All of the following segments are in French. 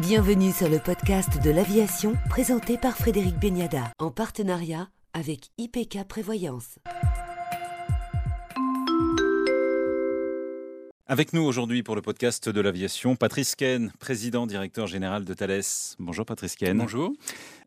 Bienvenue sur le podcast de l'aviation présenté par Frédéric Beniada en partenariat avec IPK Prévoyance. Avec nous aujourd'hui pour le podcast de l'aviation, Patrice Ken, président directeur général de Thales. Bonjour Patrice Ken. Bonjour.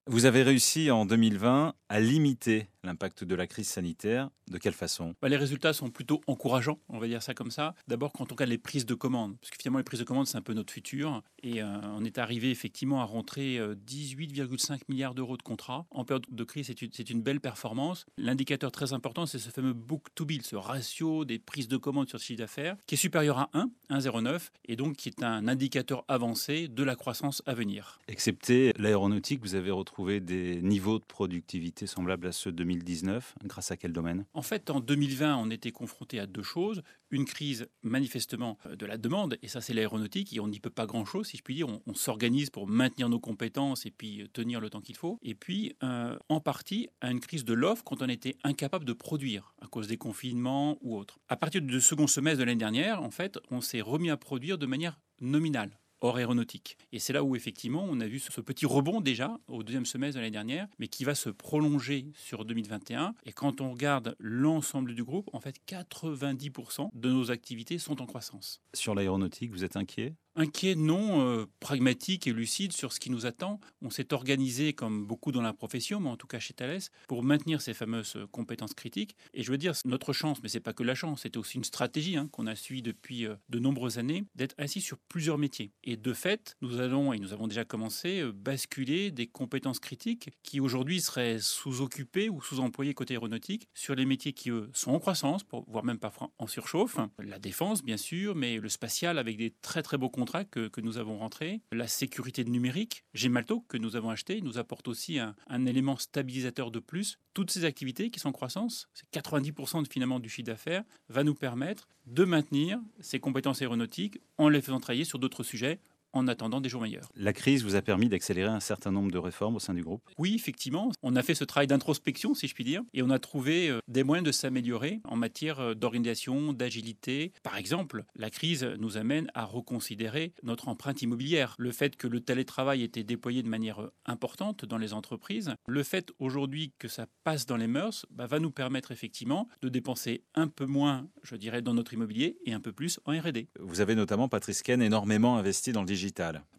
Vous avez réussi en 2020 à limiter l'impact de la crise sanitaire. De quelle façon? Bah, Les résultats sont plutôt encourageants, on va dire ça comme ça. D'abord, quand on regarde les prises de commandes, parce que finalement, les prises de commandes, c'est un peu notre futur. Et euh, on est arrivé effectivement à rentrer 18,5 euh, milliards d'euros de contrats. En période de crise, c'est une, une, belle performance. L'indicateur très important, c'est ce fameux book-to-bill, ce ratio des prises de commandes sur le chiffre d'affaires, qui est supérieur à 1, 1,09, et donc qui est un indicateur avancé de la croissance à venir. Excepté l'aéronautique, vous avez retrouvé des niveaux de productivité semblables à ceux de 2019 Grâce à quel domaine? En fait, en 2020, on était confronté à deux choses. Une crise manifestement euh, de la demande, et ça c'est l'aéronautique, et on n'y peut pas grand-chose, si je puis dire. On, s'organise pour maintenir nos compétences et puis euh, tenir le temps qu'il faut. Et puis, euh, en partie, à une crise de l'offre quand on était incapable de produire à cause des confinements ou autres. À partir du second semestre de l'année dernière, en fait, on s'est remis à produire de manière nominale hors aéronautique. Et c'est là où effectivement on a vu ce petit rebond déjà au deuxième semestre de l'année dernière, mais qui va se prolonger sur 2021. Et quand on regarde l'ensemble du groupe, en fait 90% de nos activités sont en croissance. Sur l'aéronautique, vous êtes inquiet? Inquiet, non, euh, pragmatique et lucide sur ce qui nous attend. On s'est organisé, comme beaucoup dans la profession, mais en tout cas chez Thales, pour maintenir ces fameuses compétences critiques. Et je veux dire, notre chance, mais c'est pas que la chance, c'était aussi une stratégie hein, qu'on a suivie depuis euh, de nombreuses années, d'être assis sur plusieurs métiers. Et de fait, nous allons, et nous avons déjà commencé, euh, basculer des compétences critiques qui aujourd'hui seraient sous-occupées ou sous-employées côté aéronautique sur les métiers qui, eux, sont en croissance, voire même parfois en surchauffe. La défense, bien sûr, mais le spatial avec des très très beaux que, nous avons rentré, la sécurité numérique, Gemalto, que nous avons acheté, nous apporte aussi un, élément stabilisateur de plus. Toutes ces activités qui sont en croissance, c'est 90% finalement du chiffre d'affaires, va nous permettre de maintenir ces compétences aéronautiques en les faisant travailler sur d'autres sujets en attendant des jours meilleurs. La crise vous a permis d'accélérer un certain nombre de réformes au sein du groupe? Oui, effectivement. On a fait ce travail d'introspection, si je puis dire, et on a trouvé euh, des moyens de s'améliorer en matière euh, d'organisation, d'agilité. Par exemple, la crise nous amène à reconsidérer notre empreinte immobilière. Le fait que le télétravail était déployé de manière euh, importante dans les entreprises, le fait aujourd'hui que ça passe dans les mœurs, bah, va nous permettre effectivement de dépenser un peu moins, je dirais, dans notre immobilier et un peu plus en R&D. Vous avez notamment, Patrice Ken, énormément investi dans le digital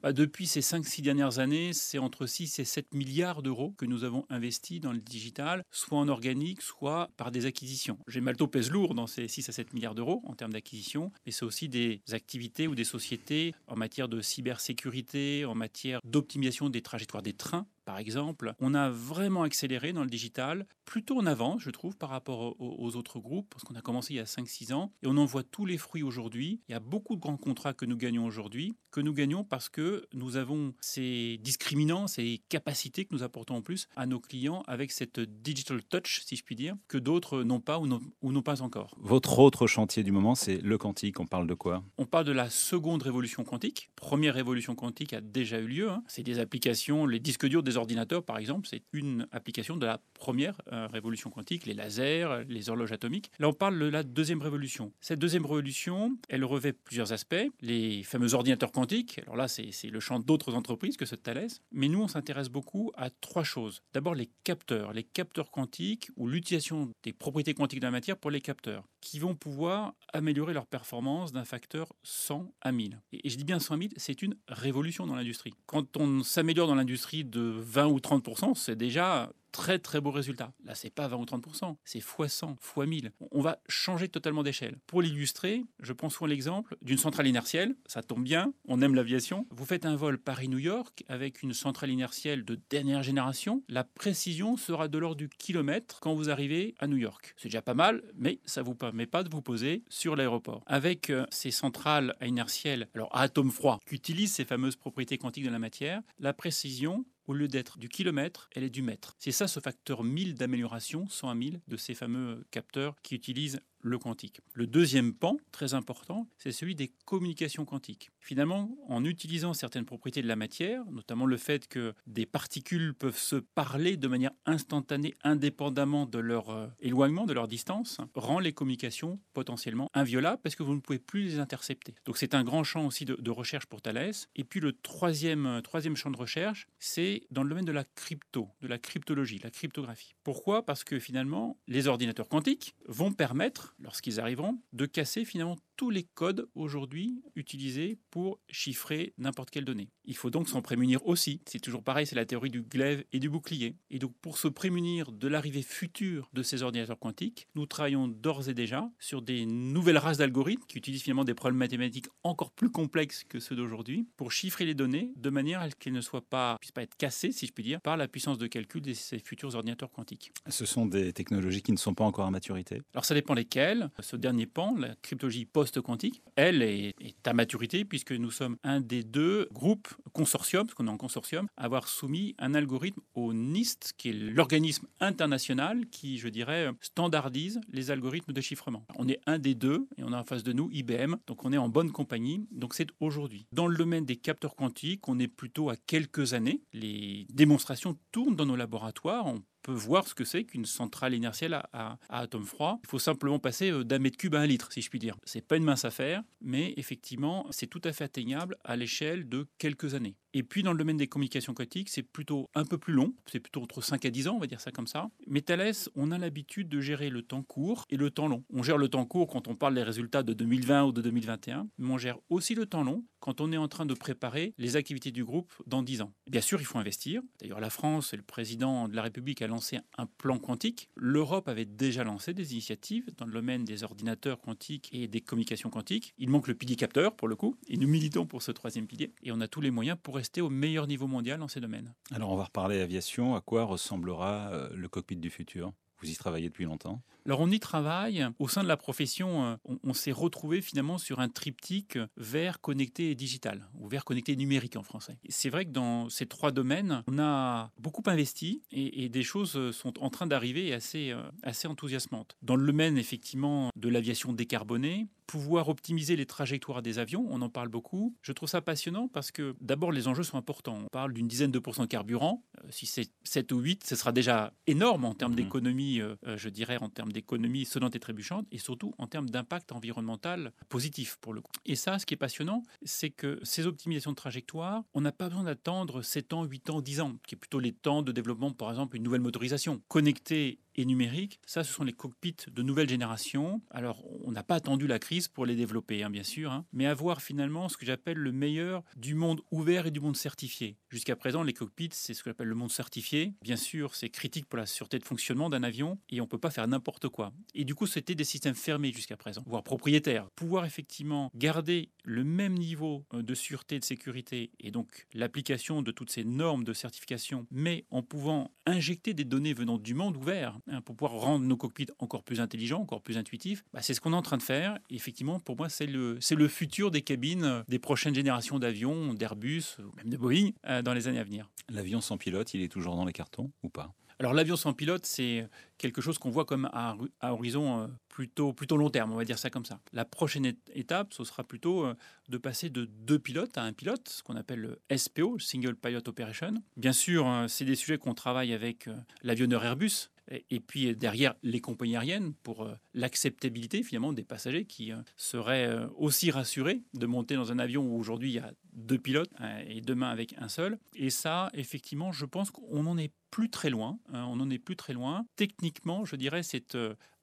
bah, depuis ces 5-6 dernières années, c'est entre 6 et 7 milliards d'euros que nous avons investis dans le digital, soit en organique, soit par des acquisitions. J'ai Malto pèse lourd dans ces 6 à 7 milliards d'euros en termes d'acquisition, mais c'est aussi des activités ou des sociétés en matière de cybersécurité, en matière d'optimisation des trajectoires des trains par exemple, on a vraiment accéléré dans le digital, plutôt en avance, je trouve, par rapport aux, autres groupes, parce qu'on a commencé il y a 5-6 ans, et on en voit tous les fruits aujourd'hui. Il y a beaucoup de grands contrats que nous gagnons aujourd'hui, que nous gagnons parce que nous avons ces discriminants, ces capacités que nous apportons en plus à nos clients avec cette digital touch, si je puis dire, que d'autres n'ont pas ou n'ont pas encore. Votre autre chantier du moment, c'est le quantique. On parle de quoi? On parle de la seconde révolution quantique. Première révolution quantique a déjà eu lieu. Hein. C'est des applications, les disques durs des ordinateurs, par exemple, c'est une application de la première euh, révolution quantique, les lasers, les horloges atomiques. Là, on parle de la deuxième révolution. Cette deuxième révolution, elle revêt plusieurs aspects. Les fameux ordinateurs quantiques, alors là, c'est le champ d'autres entreprises que ce Thales. Mais nous, on s'intéresse beaucoup à trois choses. D'abord, les capteurs, les capteurs quantiques ou l'utilisation des propriétés quantiques de la matière pour les capteurs, qui vont pouvoir améliorer leur performance d'un facteur 100 à 1000. Et, je dis bien 100 à 1000, c'est une révolution dans l'industrie. Quand on s'améliore dans l'industrie de 20 ou 30% c'est déjà très très beau résultat. Là, c'est pas 20 ou 30%, c'est x 100, x 1000. On va changer totalement d'échelle. Pour l'illustrer, je prends souvent l'exemple d'une centrale inertielle. Ça tombe bien, on aime l'aviation. Vous faites un vol Paris-New York avec une centrale inertielle de dernière génération. La précision sera de l'ordre du kilomètre quand vous arrivez à New York. C'est déjà pas mal, mais ça vous permet pas de vous poser sur l'aéroport. Avec euh, ces centrales à inertielle, alors à atome froid, qui utilisent ces fameuses propriétés quantiques de la matière, la précision au lieu d'être du kilomètre, elle est du mètre. C'est ça ce facteur 1000 d'amélioration, 100 à 1000, de ces fameux capteurs qui utilisent le quantique. Le deuxième pan, très important, c'est celui des communications quantiques. Finalement, en utilisant certaines propriétés de la matière, notamment le fait que des particules peuvent se parler de manière instantanée, indépendamment de leur euh, éloignement, de leur distance, rend les communications potentiellement inviolables parce que vous ne pouvez plus les intercepter. Donc c'est un grand champ aussi de, recherche pour Thales. Et puis le troisième, euh, troisième champ de recherche, c'est dans le domaine de la crypto, de la cryptologie, la cryptographie. Pourquoi? Parce que finalement, les ordinateurs quantiques vont permettre, lorsqu'ils arriveront, de casser finalement tous les codes aujourd'hui utilisés pour chiffrer n'importe quelle donnée. Il faut donc s'en prémunir aussi. C'est toujours pareil, c'est la théorie du glaive et du bouclier. Et donc pour se prémunir de l'arrivée future de ces ordinateurs quantiques, nous travaillons d'ores et déjà sur des nouvelles races d'algorithmes qui utilisent finalement des problèmes mathématiques encore plus complexes que ceux d'aujourd'hui pour chiffrer les données de manière à ce qu'elles ne soient pas, puissent pas être cassées, si je puis dire, par la puissance de calcul de ces futurs ordinateurs quantiques. Ce sont des technologies qui ne sont pas encore à maturité Alors ça dépend lesquelles. Ce dernier pan, la cryptologie post quantique, elle est, à maturité puisque nous sommes un des deux groupes consortium, parce qu'on est en consortium, à avoir soumis un algorithme au NIST, qui est l'organisme international qui, je dirais, standardise les algorithmes de chiffrement. On est un des deux et on a en face de nous IBM, donc on est en bonne compagnie, donc c'est aujourd'hui. Dans le domaine des capteurs quantiques, on est plutôt à quelques années. Les démonstrations tournent dans nos laboratoires, on peut voir ce que c'est qu'une centrale inertielle à, à, atome froid. Il faut simplement passer euh, d'un mètre cube à un litre, si je puis dire. C'est pas une mince affaire, mais effectivement, c'est tout à fait atteignable à l'échelle de quelques années. Et puis dans le domaine des communications quantiques, c'est plutôt un peu plus long, c'est plutôt entre 5 à 10 ans, on va dire ça comme ça. Mais Thales, on a l'habitude de gérer le temps court et le temps long. On gère le temps court quand on parle des résultats de 2020 ou de 2021, mais on gère aussi le temps long quand on est en train de préparer les activités du groupe dans 10 ans. Bien sûr, il faut investir. D'ailleurs, la France et le président de la République a lancé un plan quantique. L'Europe avait déjà lancé des initiatives dans le domaine des ordinateurs quantiques et des communications quantiques. Il manque le pilier capteur pour le coup, et nous militons pour ce troisième pilier. Et on a tous les moyens pour rester au meilleur niveau mondial dans ces domaines. Alors on va reparler aviation. À quoi ressemblera euh, le cockpit du futur? Vous y travaillez depuis longtemps? Alors on y travaille. Au sein de la profession, euh, on, s'est retrouvé finalement sur un triptyque vert, connecté et digital, ou vert, connecté et numérique en français. C'est vrai que dans ces trois domaines, on a beaucoup investi et, des choses sont en train d'arriver assez, euh, assez enthousiasmantes. Dans le domaine effectivement de l'aviation décarbonée, pouvoir optimiser les trajectoires des avions, on en parle beaucoup. Je trouve ça passionnant parce que d'abord les enjeux sont importants. On parle d'une dizaine de pourcents de carburant. Euh, si c'est 7 ou 8, ce sera déjà énorme en termes mmh d'économie, je dirais, en termes d'économie sonnante et trébuchante, et surtout en termes d'impact environnemental positif pour le coup. Et ça, ce qui est passionnant, c'est que ces optimisations de trajectoire, on n'a pas besoin d'attendre 7 ans, 8 ans, 10 ans, qui est plutôt les temps de développement, par exemple, une nouvelle motorisation. Connectée et numérique, ça, ce sont les cockpits de nouvelle génération. Alors, on n'a pas attendu la crise pour les développer, hein, bien sûr, hein, mais avoir finalement ce que j'appelle le meilleur du monde ouvert et du monde certifié. Jusqu'à présent, les cockpits, c'est ce que j'appelle le monde certifié. Bien sûr, c'est critique pour la sûreté de fonctionnement d'un avion et on ne peut pas faire n'importe quoi. Et du coup, c'était des systèmes fermés jusqu'à présent, voire propriétaires. Pouvoir effectivement garder le même niveau euh, de sûreté et de sécurité et donc l'application de toutes ces normes de certification, mais en pouvant injecter des données venant du monde ouvert, Hein, pour pouvoir rendre nos cockpits encore plus intelligents, encore plus intuitifs, bah, c'est ce qu'on est en train de faire. effectivement, pour moi, c'est le, c'est le futur des cabines euh, des prochaines générations d'avions, d'Airbus, ou même de Boeing, euh, dans les années à venir. L'avion sans pilote, il est toujours dans les cartons ou pas? Alors l'avion sans pilote, c'est quelque chose qu'on voit comme à, horizon euh, plutôt, plutôt long terme, on va dire ça comme ça. La prochaine étape, ce sera plutôt de passer de deux pilotes à un pilote, ce qu'on appelle le SPO, Single Pilot Operation. Bien sûr, c'est des sujets qu'on travaille avec l'avionneur Airbus, et puis euh, derrière les compagnies aériennes pour euh, l'acceptabilité finalement des passagers qui euh, seraient aussi rassurés de monter dans un avion où aujourd'hui il y a deux pilotes et demain avec un seul. Et ça, effectivement, je pense qu'on n'en est plus très loin. Hein, on n'en est plus très loin. Techniquement, je dirais, c'est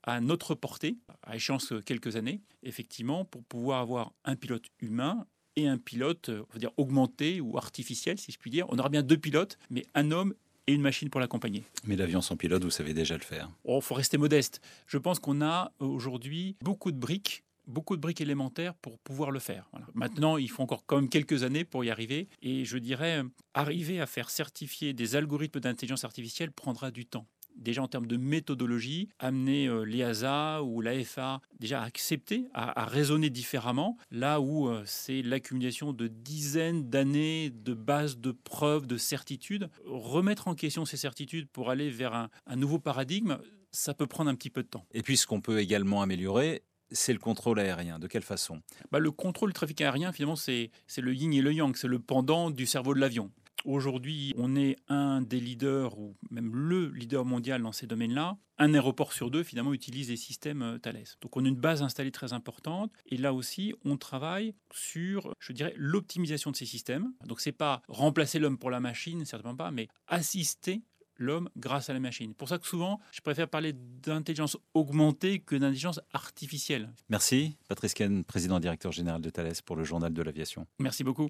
à notre portée, à échéance quelques années, effectivement, pour pouvoir avoir un pilote humain et un pilote, on va dire augmenté ou artificiel, si je puis dire. On aura bien deux pilotes, mais un homme et une machine pour l'accompagner. Mais l'avion sans pilote, vous savez déjà le faire. Il oh, faut rester modeste. Je pense qu'on a aujourd'hui beaucoup de briques beaucoup de briques élémentaires pour pouvoir le faire. Maintenant, il faut encore quand même quelques années pour y arriver. Et je dirais, arriver à faire certifier des algorithmes d'intelligence artificielle prendra du temps déjà en termes de méthodologie, amener euh, l'EASA ou l'AFA déjà à accepter, à, raisonner différemment, là où euh, c'est l'accumulation de dizaines d'années de bases de preuves, de certitudes. Remettre en question ces certitudes pour aller vers un, nouveau paradigme, ça peut prendre un petit peu de temps. Et puis ce qu'on peut également améliorer, c'est le contrôle aérien. De quelle façon? Bah, Le contrôle du trafic aérien, finalement, c'est le yin et le yang, c'est le pendant du cerveau de l'avion. Aujourd'hui, on est un des leaders, ou même le leader mondial dans ces domaines-là. Un aéroport sur deux, finalement, utilise les systèmes euh, Thales. Donc, on a une base installée très importante. Et là aussi, on travaille sur, je dirais, l'optimisation de ces systèmes. Donc, c'est pas remplacer l'homme pour la machine, certainement pas, mais assister l'homme grâce à la machine. Pour ça que souvent, je préfère parler d'intelligence augmentée que d'intelligence artificielle. Merci, Patrice Ken, président directeur général de Thales pour le journal de l'aviation. Merci beaucoup.